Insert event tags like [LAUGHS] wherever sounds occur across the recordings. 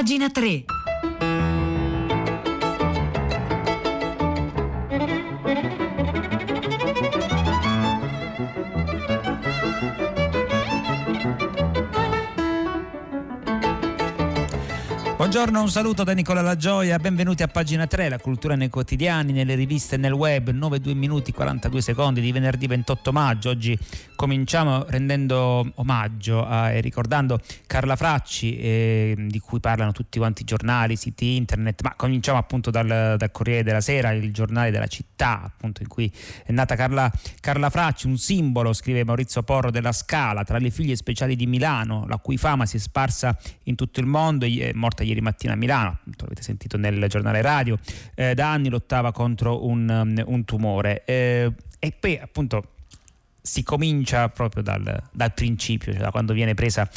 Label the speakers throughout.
Speaker 1: Pagina 3.
Speaker 2: Buongiorno, un saluto da Nicola La Gioia, benvenuti a pagina 3, la cultura nei quotidiani, nelle riviste e nel web, 9 2 minuti 42 secondi di venerdì 28 maggio. Oggi cominciamo rendendo omaggio e ricordando Carla Fracci, eh, di cui parlano tutti quanti i giornali, siti internet, ma cominciamo appunto dal, dal, Corriere della Sera, il giornale della città, appunto in cui è nata Carla, Carla Fracci, un simbolo, scrive Maurizio Porro, della Scala, tra le figlie speciali di Milano, la cui fama si è sparsa in tutto il mondo, è morta ieri mattina a Milano, l'avete sentito nel giornale radio, eh, da anni lottava contro un, um, un tumore. Eh, e poi appunto si comincia proprio dal, dal principio, cioè da quando viene presa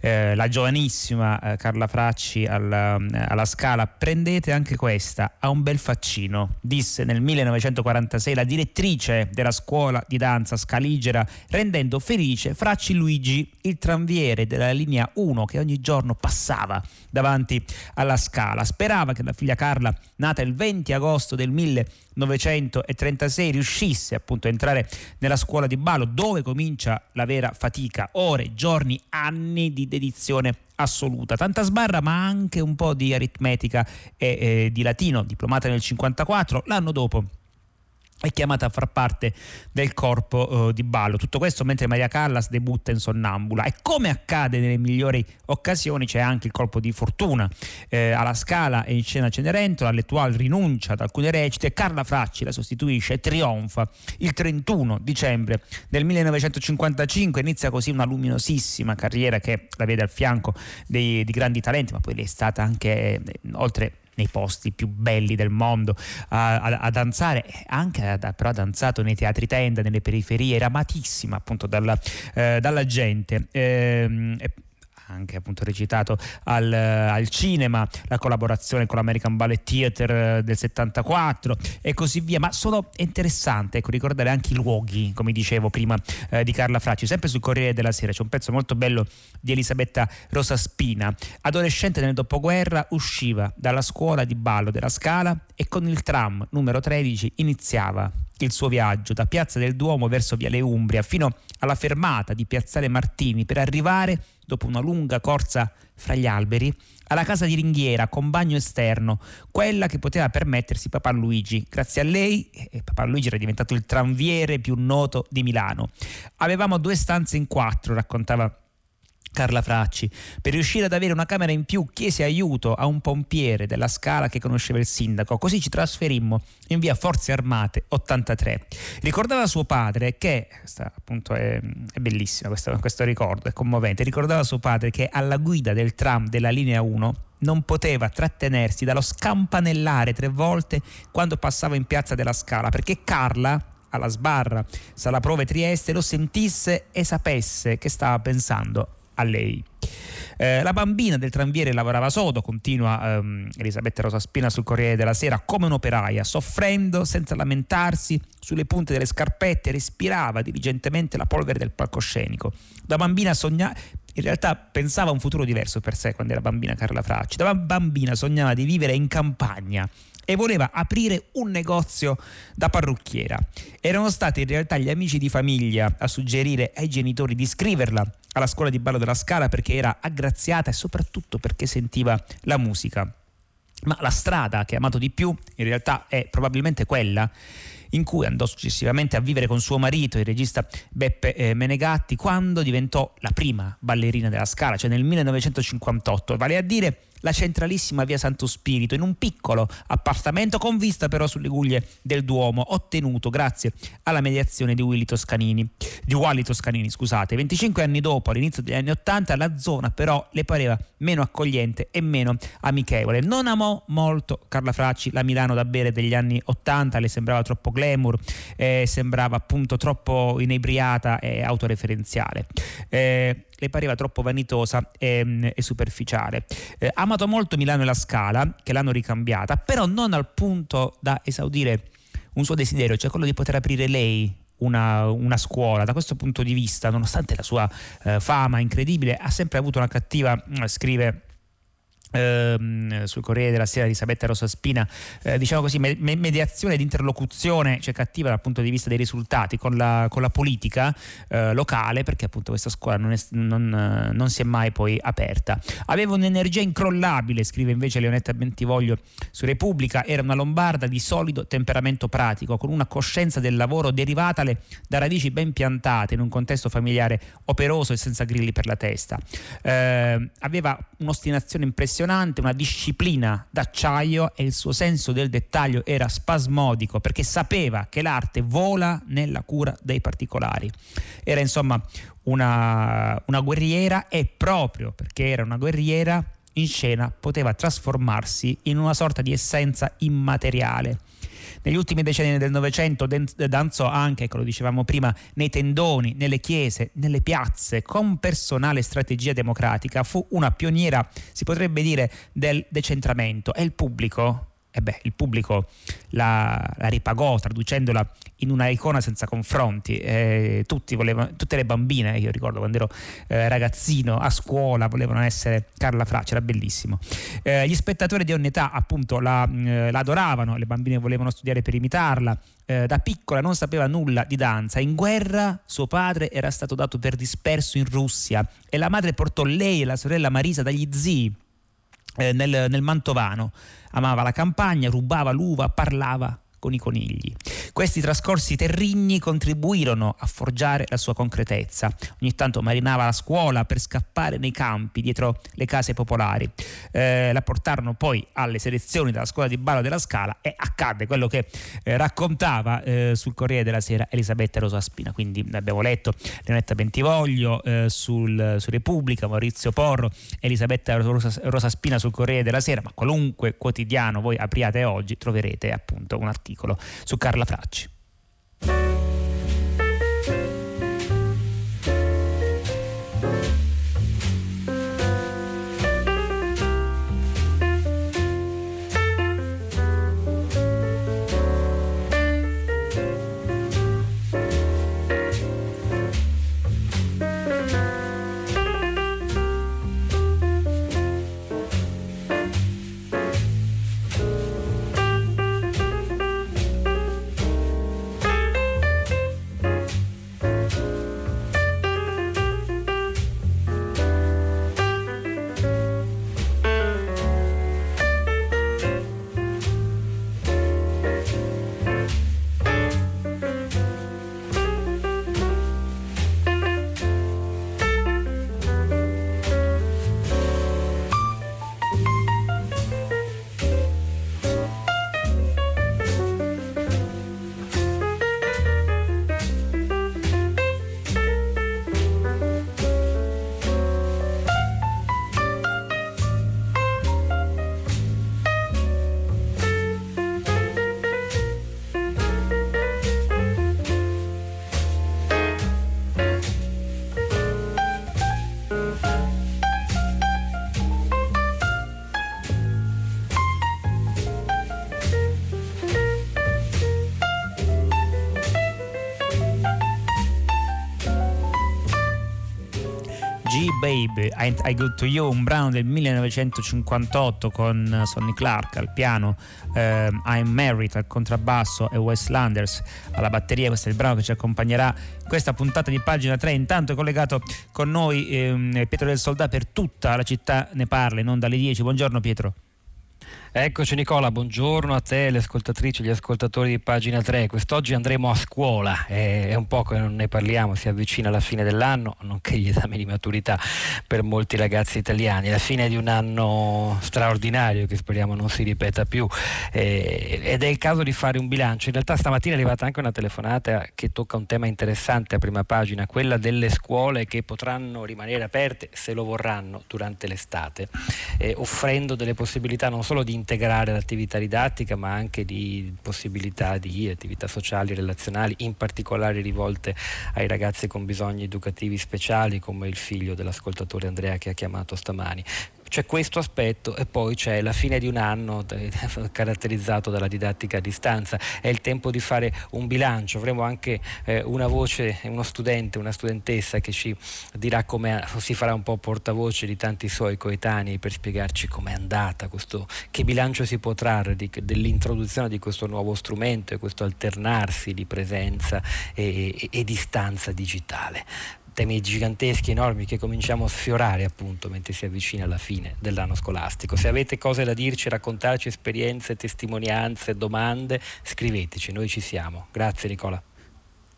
Speaker 2: eh, la giovanissima eh, Carla Fracci alla, alla, Scala. Prendete anche questa, ha un bel faccino, disse nel 1946 la direttrice della scuola di danza Scaligera, rendendo felice Fracci Luigi, il tranviere della linea 1 che ogni giorno passava davanti alla Scala. Sperava che la figlia Carla, nata il 20 agosto del 1946, 1936 riuscisse appunto a entrare nella scuola di ballo dove comincia la vera fatica, ore, giorni, anni di dedizione assoluta, tanta sbarra ma anche un po' di aritmetica e eh, di latino, diplomata nel 54, l'anno dopo è chiamata a far parte del corpo uh, di ballo. Tutto questo mentre Maria Callas debutta in sonnambula e come accade nelle migliori occasioni c'è anche il colpo di fortuna. Eh, alla Scala è in scena Cenerentola, l'Etual rinuncia ad alcune recite, Carla Fracci la sostituisce e trionfa. Il 31 dicembre del 1955 inizia così una luminosissima carriera che la vede al fianco dei, di grandi talenti, ma poi lei è stata anche, eh, oltre nei posti più belli del mondo a, a, a danzare, anche a, però ha danzato nei teatri tenda, nelle periferie, era amatissima appunto dalla, eh, dalla gente. Eh, anche appunto recitato al, al, cinema, la collaborazione con l'American Ballet Theatre eh, del 74 e così via, ma sono interessante ecco, ricordare anche i luoghi, come dicevo prima, eh, di Carla Fracci, sempre sul Corriere della Sera, c'è un pezzo molto bello di Elisabetta Rosa Spina, adolescente nel dopoguerra, usciva dalla scuola di ballo della Scala e con il tram numero 13 iniziava il suo viaggio da Piazza del Duomo verso Viale Umbria fino alla fermata di Piazzale Martini per arrivare dopo una lunga corsa fra gli alberi, alla casa di ringhiera con bagno esterno, quella che poteva permettersi Papà Luigi. Grazie a lei, eh, Papà Luigi era diventato il tranviere più noto di Milano. Avevamo due stanze in quattro, raccontava Carla Fracci. Per riuscire ad avere una camera in più chiese aiuto a un pompiere della Scala che conosceva il sindaco, così ci trasferimmo in via Forze Armate 83. Ricordava suo padre che, questa appunto è, è bellissima questo, questo ricordo, è commovente, ricordava suo padre che alla guida del tram della linea 1 non poteva trattenersi dallo scampanellare tre volte quando passava in piazza della Scala, perché Carla, alla sbarra Sala Prove Trieste, lo sentisse e sapesse che stava pensando a lei. Eh, la bambina del tranviere lavorava sodo, continua ehm, Elisabetta Rosaspina sul Corriere della Sera, come un'operaia, soffrendo senza lamentarsi sulle punte delle scarpette, respirava diligentemente la polvere del palcoscenico. Da bambina sognava, in realtà pensava a un futuro diverso per sé quando era bambina Carla Fracci, da bambina sognava di vivere in campagna e voleva aprire un negozio da parrucchiera. Erano stati in realtà gli amici di famiglia a suggerire ai genitori di scriverla alla scuola di ballo della Scala perché era aggraziata e soprattutto perché sentiva la musica. Ma la strada che ha amato di più in realtà è probabilmente quella in cui andò successivamente a vivere con suo marito, il regista Beppe eh, Menegatti, quando diventò la prima ballerina della Scala, cioè nel 1958, vale a dire la centralissima via Santo Spirito, in un piccolo appartamento con vista però sulle guglie del Duomo, ottenuto grazie alla mediazione di Willy Toscanini, di Wally Toscanini, scusate. 25 anni dopo, all'inizio degli anni 80, la zona però le pareva meno accogliente e meno amichevole. Non amò molto Carla Fracci la Milano da bere degli anni 80, le sembrava troppo glamour, eh, sembrava appunto troppo inebriata e autoreferenziale. Eh, le pareva troppo vanitosa e, e superficiale. Eh, amato molto Milano e la Scala, che l'hanno ricambiata, però non al punto da esaudire un suo desiderio, cioè quello di poter aprire lei una, una, scuola. Da questo punto di vista, nonostante la sua eh, fama incredibile, ha sempre avuto una cattiva, scrive Ehm, sul Corriere della Sera Elisabetta Rosaspina eh, diciamo così me- mediazione ed interlocuzione cioè cattiva dal punto di vista dei risultati con la, con la politica eh, locale perché appunto questa scuola non, è, non, non, si è mai poi aperta. Aveva un'energia incrollabile scrive invece Leonetta Bentivoglio su Repubblica era una lombarda di solido temperamento pratico con una coscienza del lavoro derivatale da radici ben piantate in un contesto familiare operoso e senza grilli per la testa. Eh, aveva un'ostinazione impressionante impressionante, una disciplina d'acciaio e il suo senso del dettaglio era spasmodico perché sapeva che l'arte vola nella cura dei particolari. Era insomma una, una guerriera e proprio perché era una guerriera in scena poteva trasformarsi in una sorta di essenza immateriale negli ultimi decenni del Novecento danzò anche, come lo dicevamo prima, nei tendoni, nelle chiese, nelle piazze, con personale strategia democratica. Fu una pioniera, si potrebbe dire, del decentramento e il pubblico e beh, il pubblico la, la, ripagò traducendola in una icona senza confronti. Eh, volevano, tutte le bambine, io ricordo quando ero eh, ragazzino a scuola, volevano essere Carla Fracci, era bellissimo. Eh, gli spettatori di ogni età appunto la, eh, la, adoravano, le bambine volevano studiare per imitarla. Eh, da piccola non sapeva nulla di danza. In guerra suo padre era stato dato per disperso in Russia e la madre portò lei e la sorella Marisa dagli zii eh, nel, nel Mantovano. Amava la campagna, rubava l'uva, parlava con i conigli. Questi trascorsi terrigni contribuirono a forgiare la sua concretezza. Ogni tanto marinava la scuola per scappare nei campi dietro le case popolari. Eh, la portarono poi alle selezioni della scuola di ballo della Scala e accadde quello che eh, raccontava eh, sul Corriere della Sera Elisabetta Rosaspina. Quindi abbiamo letto Leonetta Bentivoglio eh, sul, su Repubblica, Maurizio Porro, Elisabetta Rosa, Rosaspina sul Corriere della Sera, ma qualunque quotidiano voi apriate oggi troverete appunto un articolo articolo su Carla Fracci. Babe, I, I Good To You, un brano del 1958 con Sonny Clark al piano, eh, I'm Married al contrabbasso e Wes Landers alla batteria. Questo è il brano che ci accompagnerà in questa puntata di pagina 3. Intanto è collegato con noi eh, Pietro del Soldà per tutta la città ne parla, non dalle 10. Buongiorno Pietro.
Speaker 1: Eccoci Nicola, buongiorno a te, le ascoltatrici e gli ascoltatori di pagina 3. Quest'oggi andremo a scuola, è un po' che non ne parliamo, si avvicina la fine dell'anno, nonché gli esami di maturità per molti ragazzi italiani, la fine di un anno straordinario che speriamo non si ripeta più eh, ed è il caso di fare un bilancio. In realtà stamattina è arrivata anche una telefonata che tocca un tema interessante a prima pagina, quella delle scuole che potranno rimanere aperte se lo vorranno durante l'estate, eh, offrendo delle possibilità non solo di integrare l'attività didattica ma anche di possibilità di attività sociali relazionali, in particolare rivolte ai ragazzi con bisogni educativi speciali come il figlio dell'ascoltatore Andrea che ha chiamato stamani c'è questo aspetto e poi c'è la fine di un anno [LAUGHS] caratterizzato dalla didattica a distanza, è il tempo di fare un bilancio, avremo anche eh, una voce, uno studente, una studentessa che ci dirà come si farà un po' portavoce di tanti suoi coetanei per spiegarci com'è andata, questo, che bilancio si può trarre di, dell'introduzione di questo nuovo strumento e questo alternarsi di presenza e, e, e distanza digitale temi giganteschi, enormi che cominciamo a sfiorare appunto mentre si avvicina alla fine dell'anno scolastico. Se avete cose da dirci, raccontarci esperienze, testimonianze, domande, scriveteci, noi ci siamo. Grazie Nicola.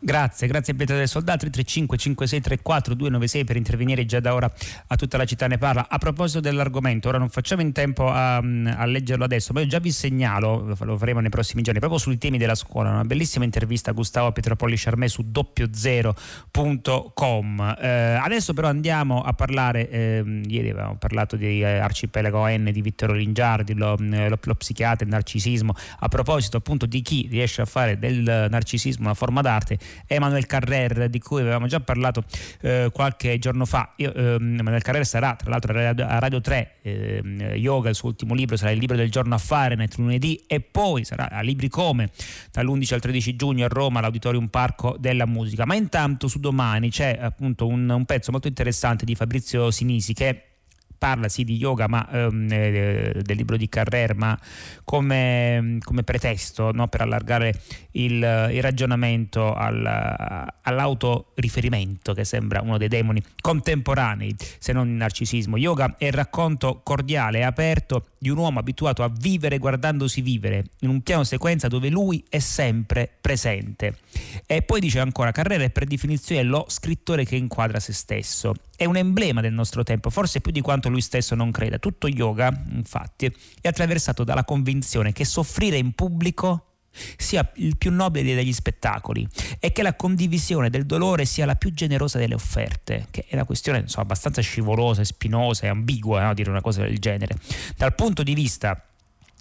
Speaker 2: Grazie, grazie Pietro del Soldato 335 5634 296 per intervenire già da ora a tutta la città ne parla. A proposito dell'argomento, ora non facciamo in tempo a, a leggerlo adesso, ma io già vi segnalo, lo faremo nei prossimi giorni, proprio sui temi della scuola, una bellissima intervista a Gustavo Pietropolli Charmé su doppiozero.com. Eh, adesso però andiamo a parlare, eh, ieri avevamo parlato di eh, Arcipelago N di Vittorio Lingiardi, lo, lo, lo psichiatra, il narcisismo, a proposito appunto di chi riesce a fare del narcisismo una forma d'arte Emanuele Carrer di cui avevamo già parlato eh, qualche giorno fa. Io, ehm, Emanuele Carrer sarà tra l'altro a Radio 3 eh, Yoga, il suo ultimo libro sarà il libro del giorno a Fahrenheit lunedì e poi sarà a Libri Come dall'11 al 13 giugno a Roma all'Auditorium Parco della Musica. Ma intanto su domani c'è appunto un, un pezzo molto interessante di Fabrizio Sinisi che parla sì di yoga ma, ehm, eh, del libro di Carrer ma come, come pretesto no? per allargare il, il ragionamento al, all'autoriferimento che sembra uno dei demoni contemporanei se non il narcisismo. Yoga è il racconto cordiale e aperto di un uomo abituato a vivere guardandosi vivere in un piano sequenza dove lui è sempre presente. E poi dice ancora Carrera è per definizione lo scrittore che inquadra se stesso. È un emblema del nostro tempo, forse più di quanto lui stesso non creda. Tutto yoga, infatti, è attraversato dalla convinzione che soffrire in pubblico sia il più nobile degli spettacoli e che la condivisione del dolore sia la più generosa delle offerte, che è una questione insomma, abbastanza scivolosa, spinosa e ambigua no? dire una cosa del genere. Dal punto di vista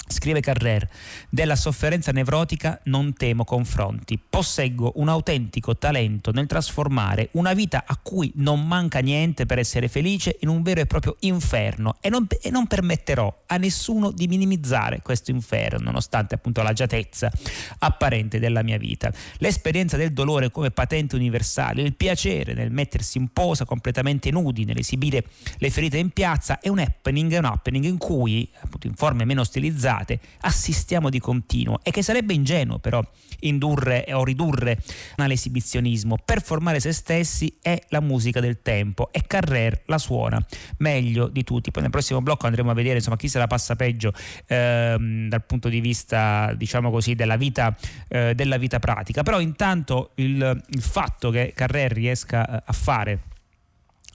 Speaker 2: Scrive Carrer, della sofferenza nevrotica non temo confronti, posseggo un autentico talento nel trasformare una vita a cui non manca niente per essere felice in un vero e proprio inferno e non, e non permetterò a nessuno di minimizzare questo inferno, nonostante appunto l'agiatezza apparente della mia vita. L'esperienza del dolore come patente universale, il piacere nel mettersi in posa completamente nudi, nell'esibire le ferite in piazza è un happening, è un happening in cui, appunto in forme meno stilizzate, puntate assistiamo di continuo e che sarebbe ingenuo però indurre o ridurre all'esibizionismo. Per formare se stessi è la musica del tempo e Carrer la suona meglio di tutti. Poi nel prossimo blocco andremo a vedere insomma, chi se la passa peggio ehm, dal punto di vista diciamo così della vita, eh, della vita pratica. Però intanto il, il fatto che Carrer riesca eh, a fare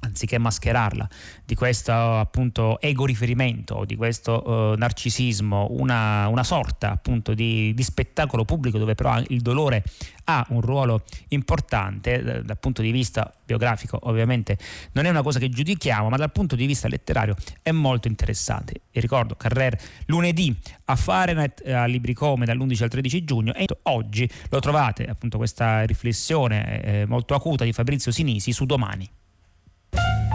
Speaker 2: anziché mascherarla, di questo appunto ego riferimento, di questo uh, narcisismo, una, una, sorta appunto di, di, spettacolo pubblico dove però il dolore ha un ruolo importante eh, dal punto di vista biografico, ovviamente non è una cosa che giudichiamo, ma dal punto di vista letterario è molto interessante. E ricordo Carrer lunedì a Fahrenheit a Libricome dall'11 al 13 giugno e oggi lo trovate appunto questa riflessione eh, molto acuta di Fabrizio Sinisi su domani. Bye.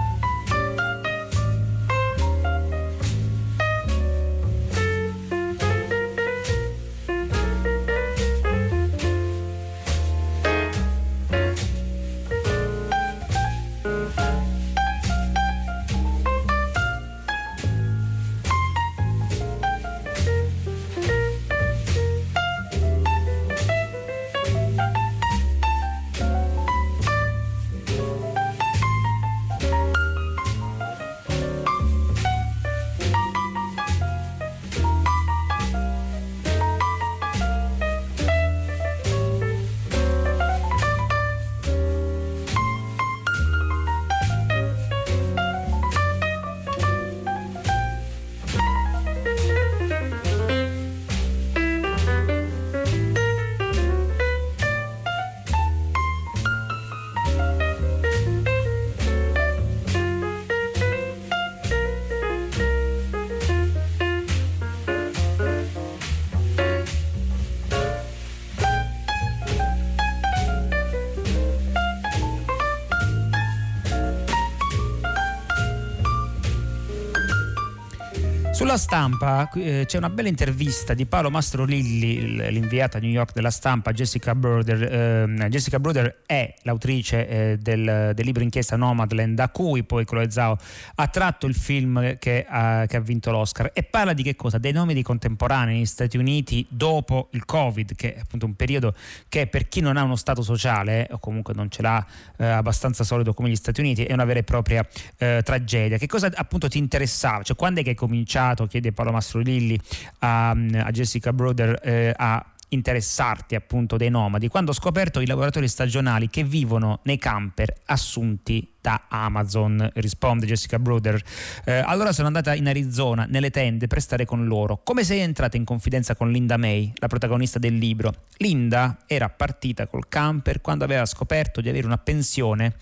Speaker 2: Sulla stampa eh, c'è una bella intervista di Paolo Mastro Lilli, l'inviata a New York della stampa, Jessica Bruder. Eh, Jessica Bruder è l'autrice eh, del, del, libro inchiesta Nomadland, da cui poi Chloe Zhao ha tratto il film che ha, che ha, vinto l'Oscar e parla di che cosa? Dei nomadi contemporanei negli Stati Uniti dopo il Covid, che è appunto un periodo che per chi non ha uno stato sociale o comunque non ce l'ha eh, abbastanza solido come gli Stati Uniti è una vera e propria eh, tragedia. Che cosa appunto ti interessava? Cioè quando è che hai cominciato? chiede Paolo Mastrolilli a, a Jessica Broder eh, a interessarti appunto dei nomadi quando ho scoperto i lavoratori stagionali che vivono nei camper assunti da Amazon, risponde Jessica Bruder. Eh, allora sono andata in Arizona, nelle tende, per stare con loro. Come sei entrata in confidenza con Linda May, la protagonista del libro? Linda era partita col camper quando aveva scoperto di avere una pensione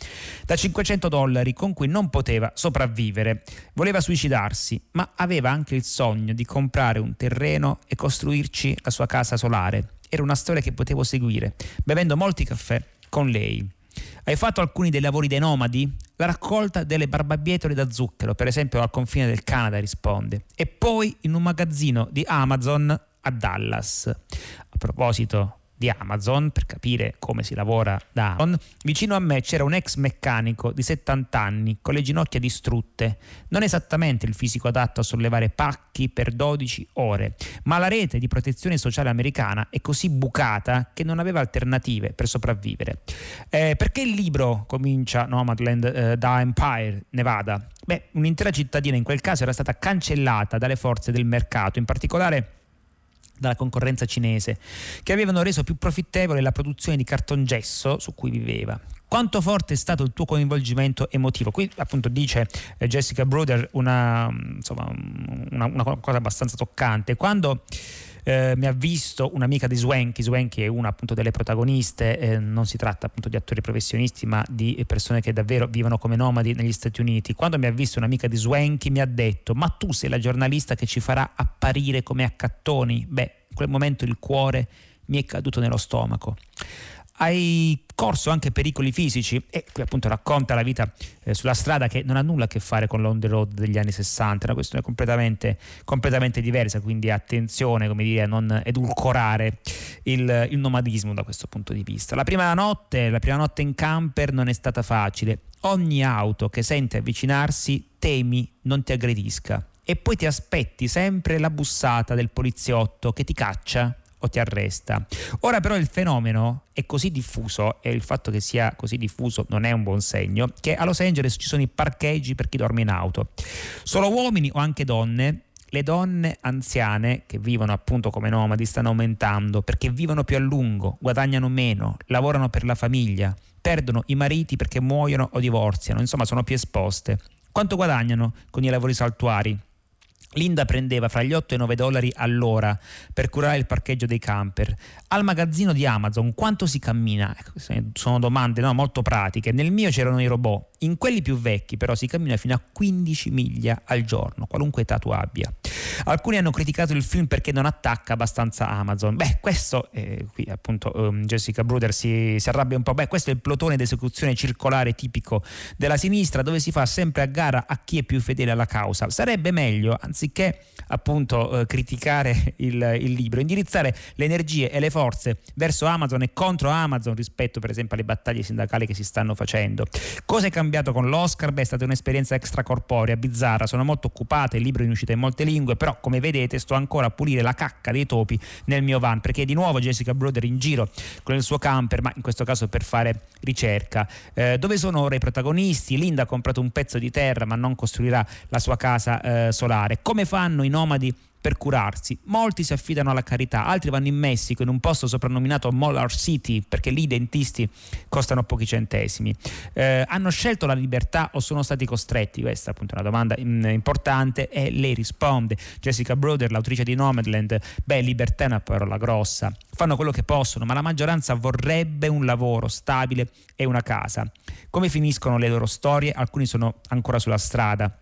Speaker 2: da 500 dollari con cui non poteva sopravvivere. Voleva suicidarsi, ma aveva anche il sogno di comprare un terreno e costruirci la sua casa solare. Era una storia che potevo seguire, bevendo molti caffè con lei. Hai fatto alcuni dei lavori dei nomadi? La raccolta delle barbabietole da zucchero, per esempio al confine del Canada, risponde. E poi in un magazzino di Amazon a Dallas. A proposito di Amazon per capire come si lavora da Amazon, vicino a me c'era un ex meccanico di 70 anni con le ginocchia distrutte, non esattamente il fisico adatto a sollevare pacchi per 12 ore, ma la rete di protezione sociale americana è così bucata che non aveva alternative per sopravvivere. Eh, perché il libro comincia Nomadland eh, da Empire, Nevada? Beh, un'intera cittadina in quel caso era stata cancellata dalle forze del mercato, in particolare dalla concorrenza cinese, che avevano reso più profittevole la produzione di cartongesso su cui viveva. Quanto forte è stato il tuo coinvolgimento emotivo? Qui appunto dice eh, Jessica Bruder una, insomma, una, una cosa abbastanza toccante. Quando eh, mi ha visto un'amica di Swanky, Swanky è una appunto delle protagoniste, eh, non si tratta appunto di attori professionisti ma di persone che davvero vivono come nomadi negli Stati Uniti. Quando mi ha visto un'amica di Swanky mi ha detto ma tu sei la giornalista che ci farà apparire come accattoni? Beh, in quel momento il cuore mi è caduto nello stomaco hai corso anche pericoli fisici? E qui appunto racconta la vita eh, sulla strada che non ha nulla a che fare con l'on the road degli anni 60, è una questione completamente, completamente diversa, quindi attenzione come dire, a non edulcorare il, il nomadismo da questo punto di vista. La prima notte, la prima notte in camper non è stata facile, ogni auto che sente avvicinarsi temi non ti aggredisca. E poi ti aspetti sempre la bussata del poliziotto che ti caccia o ti arresta. Ora però il fenomeno è così diffuso e il fatto che sia così diffuso non è un buon segno che a Los Angeles ci sono i parcheggi per chi dorme in auto. Solo uomini o anche donne le donne anziane che vivono appunto come nomadi stanno aumentando perché vivono più a lungo, guadagnano meno, lavorano per la famiglia, perdono i mariti perché muoiono o divorziano, insomma sono più esposte. Quanto guadagnano con i lavori saltuari? Linda prendeva fra gli 8 e i 9 dollari all'ora per curare il parcheggio dei camper. Al magazzino di Amazon quanto si cammina? Ecco, sono domande no, molto pratiche. Nel mio c'erano i robot. In quelli più vecchi però si cammina fino a 15 miglia al giorno, qualunque età tu abbia. Alcuni hanno criticato il film perché non attacca abbastanza Amazon. Beh, questo, eh, qui appunto um, Jessica Bruder si, si, arrabbia un po'. Beh, questo è il plotone d'esecuzione circolare tipico della sinistra dove si fa sempre a gara a chi è più fedele alla causa. Sarebbe meglio, anziché appunto eh, criticare il, il libro, indirizzare le energie e le forze verso Amazon e contro Amazon rispetto per esempio alle battaglie sindacali che si stanno facendo. Cosa è cambiato con l'Oscar? Beh, è stata un'esperienza extracorporea, bizzarra, sono molto occupata, il libro è in uscita in molte lingue, però come vedete sto ancora a pulire la cacca dei topi nel mio van, perché di nuovo Jessica Broder in giro con il suo camper, ma in questo caso per fare ricerca. Eh, dove sono ora i protagonisti? Linda ha comprato un pezzo di terra ma non costruirà la sua casa eh, solare. Come fanno i nomadi per curarsi. Molti si affidano alla carità, altri vanno in Messico in un posto soprannominato Molar City perché lì i dentisti costano pochi centesimi. Eh, hanno scelto la libertà o sono stati costretti? Questa è appunto una domanda mm, importante e lei risponde. Jessica Broder, l'autrice di Nomadland, beh, libertà è una parola grossa. Fanno quello che possono, ma la maggioranza vorrebbe un lavoro stabile e una casa. Come finiscono le loro storie? Alcuni sono ancora sulla strada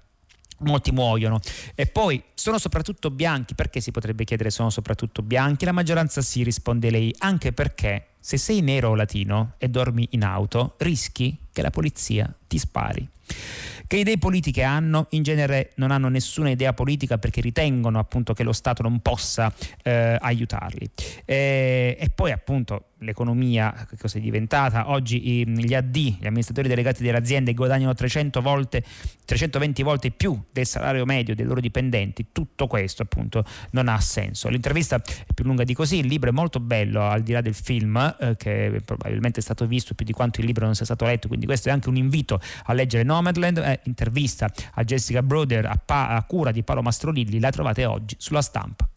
Speaker 2: molti muoiono. E poi sono soprattutto bianchi? Perché si potrebbe chiedere sono soprattutto bianchi? La maggioranza sì risponde lei anche perché se sei nero o latino e dormi in auto rischi che la polizia ti spari Che idee politiche hanno? In genere non hanno nessuna idea politica perché ritengono appunto che lo Stato non possa eh, aiutarli. Eh, e poi appunto l'economia che cosa è diventata. Oggi gli AD, gli amministratori delegati delle aziende, guadagnano 300 volte, 320 volte più del salario medio dei loro dipendenti. Tutto questo appunto non ha senso. L'intervista è più lunga di così, il libro è molto bello al di là del film eh, che probabilmente è stato visto più di quanto il libro non sia stato letto, quindi questo è anche un invito a leggere Nomadland, eh, intervista a Jessica Broder a, pa- a cura di Paolo Mastrolilli, la trovate oggi sulla stampa.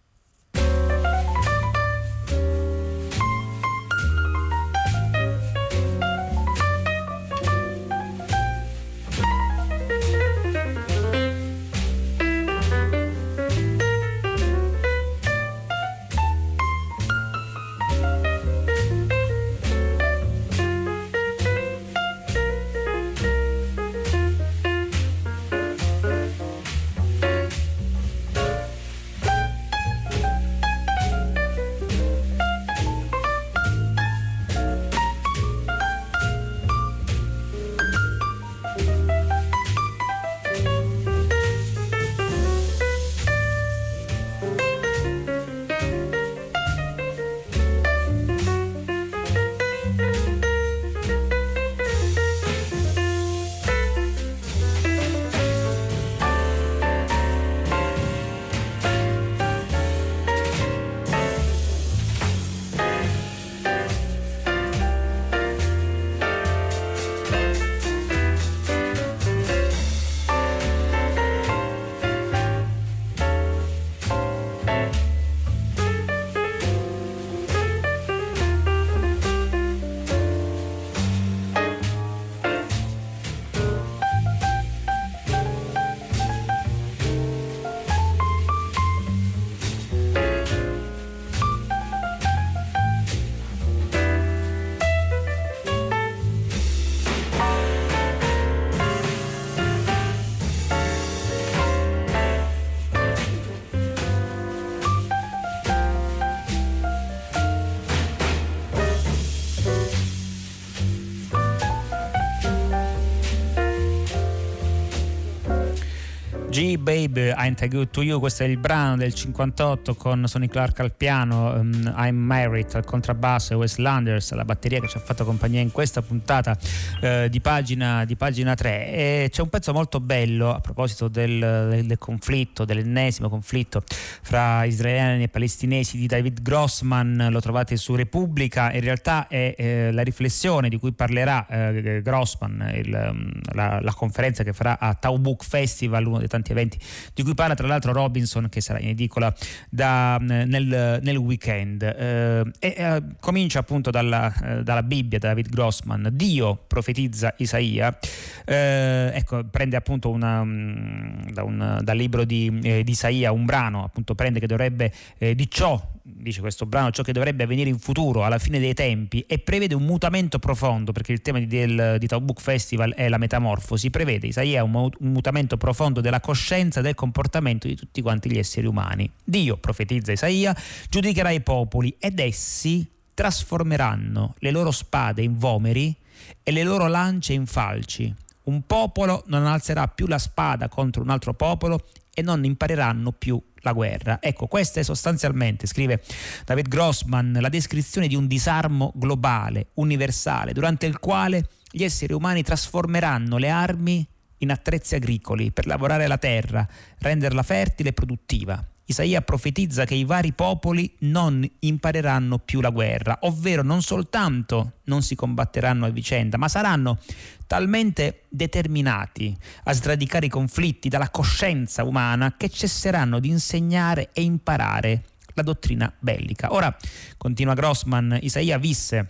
Speaker 2: Babe, Ain't I Good To You, questo è il brano del 58 con Sonny Clark al piano, um, I'm Married al contrabbasso e Wes Landers alla batteria che ci ha fatto compagnia in questa puntata uh, di, pagina, di, pagina, 3 e c'è un pezzo molto bello a proposito del, del, del conflitto, dell'ennesimo conflitto fra israeliani e palestinesi di David Grossman, lo trovate su Repubblica, in realtà è eh, la riflessione di cui parlerà eh, Grossman, il, um, la, la, conferenza che farà a Taubuk Festival, uno dei tanti eventi eventi, di cui parla tra l'altro Robinson che sarà in edicola da, nel, nel, weekend. Eh, e eh, comincia appunto dalla, eh, dalla, Bibbia, da David Grossman, Dio profetizza Isaia, eh, ecco, prende appunto una, mm, da un, dal libro di, di, Isaia un brano, appunto prende che dovrebbe di ciò dice questo brano, ciò che dovrebbe avvenire in futuro alla fine dei tempi e prevede un mutamento profondo perché il tema di, del, di Tau Book Festival è la metamorfosi, prevede Isaia un, un mutamento profondo della coscienza e del comportamento di tutti quanti gli esseri umani. Dio, profetizza Isaia, giudicherà i popoli ed essi trasformeranno le loro spade in vomeri e le loro lance in falci. Un popolo non alzerà più la spada contro un altro popolo e non impareranno più la guerra. Ecco, questa è sostanzialmente, scrive David Grossman, la descrizione di un disarmo globale, universale, durante il quale gli esseri umani trasformeranno le armi in attrezzi agricoli per lavorare la terra, renderla fertile e produttiva. Isaia profetizza che i vari popoli non impareranno più la guerra, ovvero non soltanto non si combatteranno a vicenda, ma saranno talmente determinati a sradicare i conflitti dalla coscienza umana che cesseranno di insegnare e imparare la dottrina bellica. Ora, continua Grossman, Isaia visse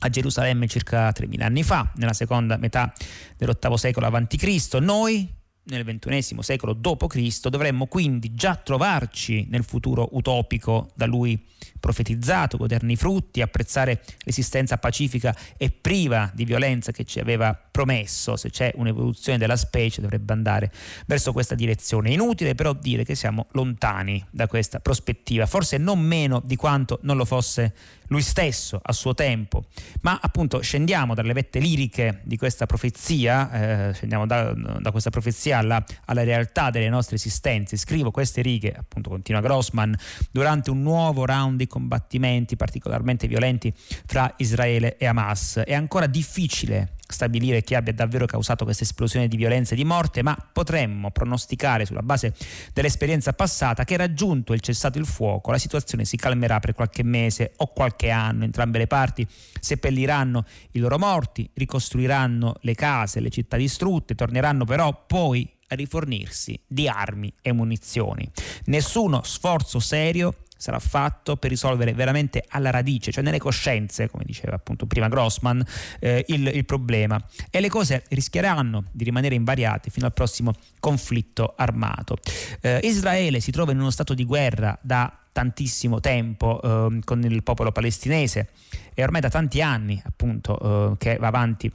Speaker 2: a Gerusalemme circa 3.000 anni fa, nella seconda metà dell'VIII secolo a.C. Noi nel XXI secolo d.C., dovremmo quindi già trovarci nel futuro utopico da lui profetizzato, goderne i frutti, apprezzare l'esistenza pacifica e priva di violenza che ci aveva promesso, se c'è un'evoluzione della specie dovrebbe andare verso questa direzione. Inutile però dire che siamo lontani da questa prospettiva, forse non meno di quanto non lo fosse lui stesso a suo tempo. Ma appunto scendiamo dalle vette liriche di questa profezia, eh, scendiamo da, da, questa profezia alla, alla, realtà delle nostre esistenze. Scrivo queste righe, appunto continua Grossman, durante un nuovo round di combattimenti particolarmente violenti fra Israele e Hamas. È ancora difficile stabilire chi abbia davvero causato questa esplosione di violenza e di morte, ma potremmo pronosticare sulla base dell'esperienza passata che raggiunto il cessato il fuoco la situazione si calmerà per qualche mese o qualche anno, entrambe le parti seppelliranno i loro morti, ricostruiranno le case, le città distrutte, torneranno però poi a rifornirsi di armi e munizioni. Nessuno sforzo serio sarà fatto per risolvere veramente alla radice, cioè nelle coscienze, come diceva appunto prima Grossman, eh, il, il, problema. E le cose rischieranno di rimanere invariate fino al prossimo conflitto armato. Eh, Israele si trova in uno stato di guerra da tantissimo tempo eh, con il popolo palestinese e ormai da tanti anni appunto eh, che va avanti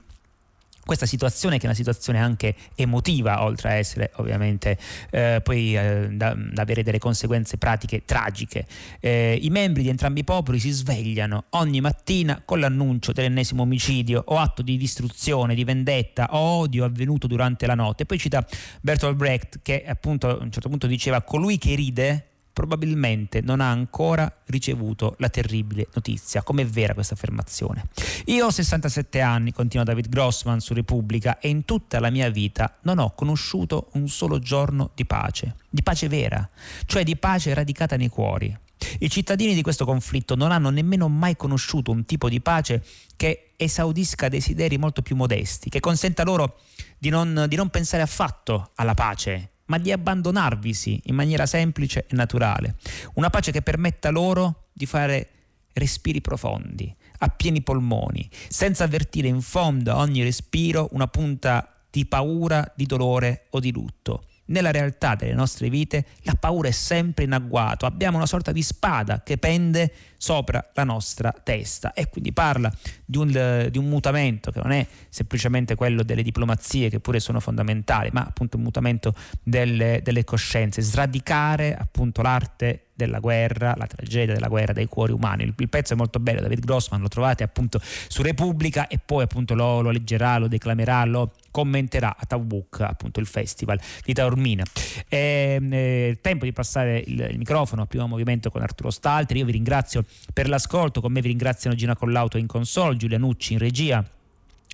Speaker 2: questa situazione che è una situazione anche emotiva oltre a essere ovviamente eh, poi eh, da, da, avere delle conseguenze pratiche tragiche. Eh, i membri di entrambi i popoli si svegliano ogni mattina con l'annuncio dell'ennesimo omicidio o atto di distruzione di vendetta o odio avvenuto durante la notte. Poi cita Bertolt Brecht che appunto a un certo punto diceva colui che ride probabilmente non ha ancora ricevuto la terribile notizia. Com'è vera questa affermazione? Io ho 67 anni, continua David Grossman su Repubblica, e in tutta la mia vita non ho conosciuto un solo giorno di pace, di pace vera, cioè di pace radicata nei cuori. I cittadini di questo conflitto non hanno nemmeno mai conosciuto un tipo di pace che esaudisca desideri molto più modesti, che consenta loro di non, di non pensare affatto alla pace, ma di abbandonarvisi in maniera semplice e naturale. Una pace che permetta loro di fare respiri profondi, a pieni polmoni, senza avvertire in fondo a ogni respiro una punta di paura, di dolore o di lutto. Nella realtà delle nostre vite la paura è sempre in agguato, abbiamo una sorta di spada che pende sopra la nostra testa e quindi parla di un, di un, mutamento che non è semplicemente quello delle diplomazie che pure sono fondamentali, ma appunto un mutamento delle, delle coscienze, sradicare appunto l'arte della guerra, la tragedia della guerra dai cuori umani. Il, il, pezzo è molto bello, David Grossman, lo trovate appunto su Repubblica e poi appunto lo, lo leggerà, lo declamerà, lo commenterà a Tawbuk, appunto il festival di Taormina. È, è tempo di passare il, il microfono a primo movimento con Arturo Stalteri. Io vi ringrazio per l'ascolto, con me vi ringraziano Gina Collauto in console, Giulia Nucci in regia.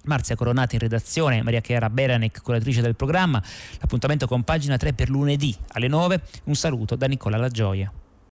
Speaker 2: Marzia Coronata in redazione, Maria Chiara Beranec, curatrice del programma. L'appuntamento con pagina 3 per lunedì alle 9. Un saluto da Nicola La Gioia.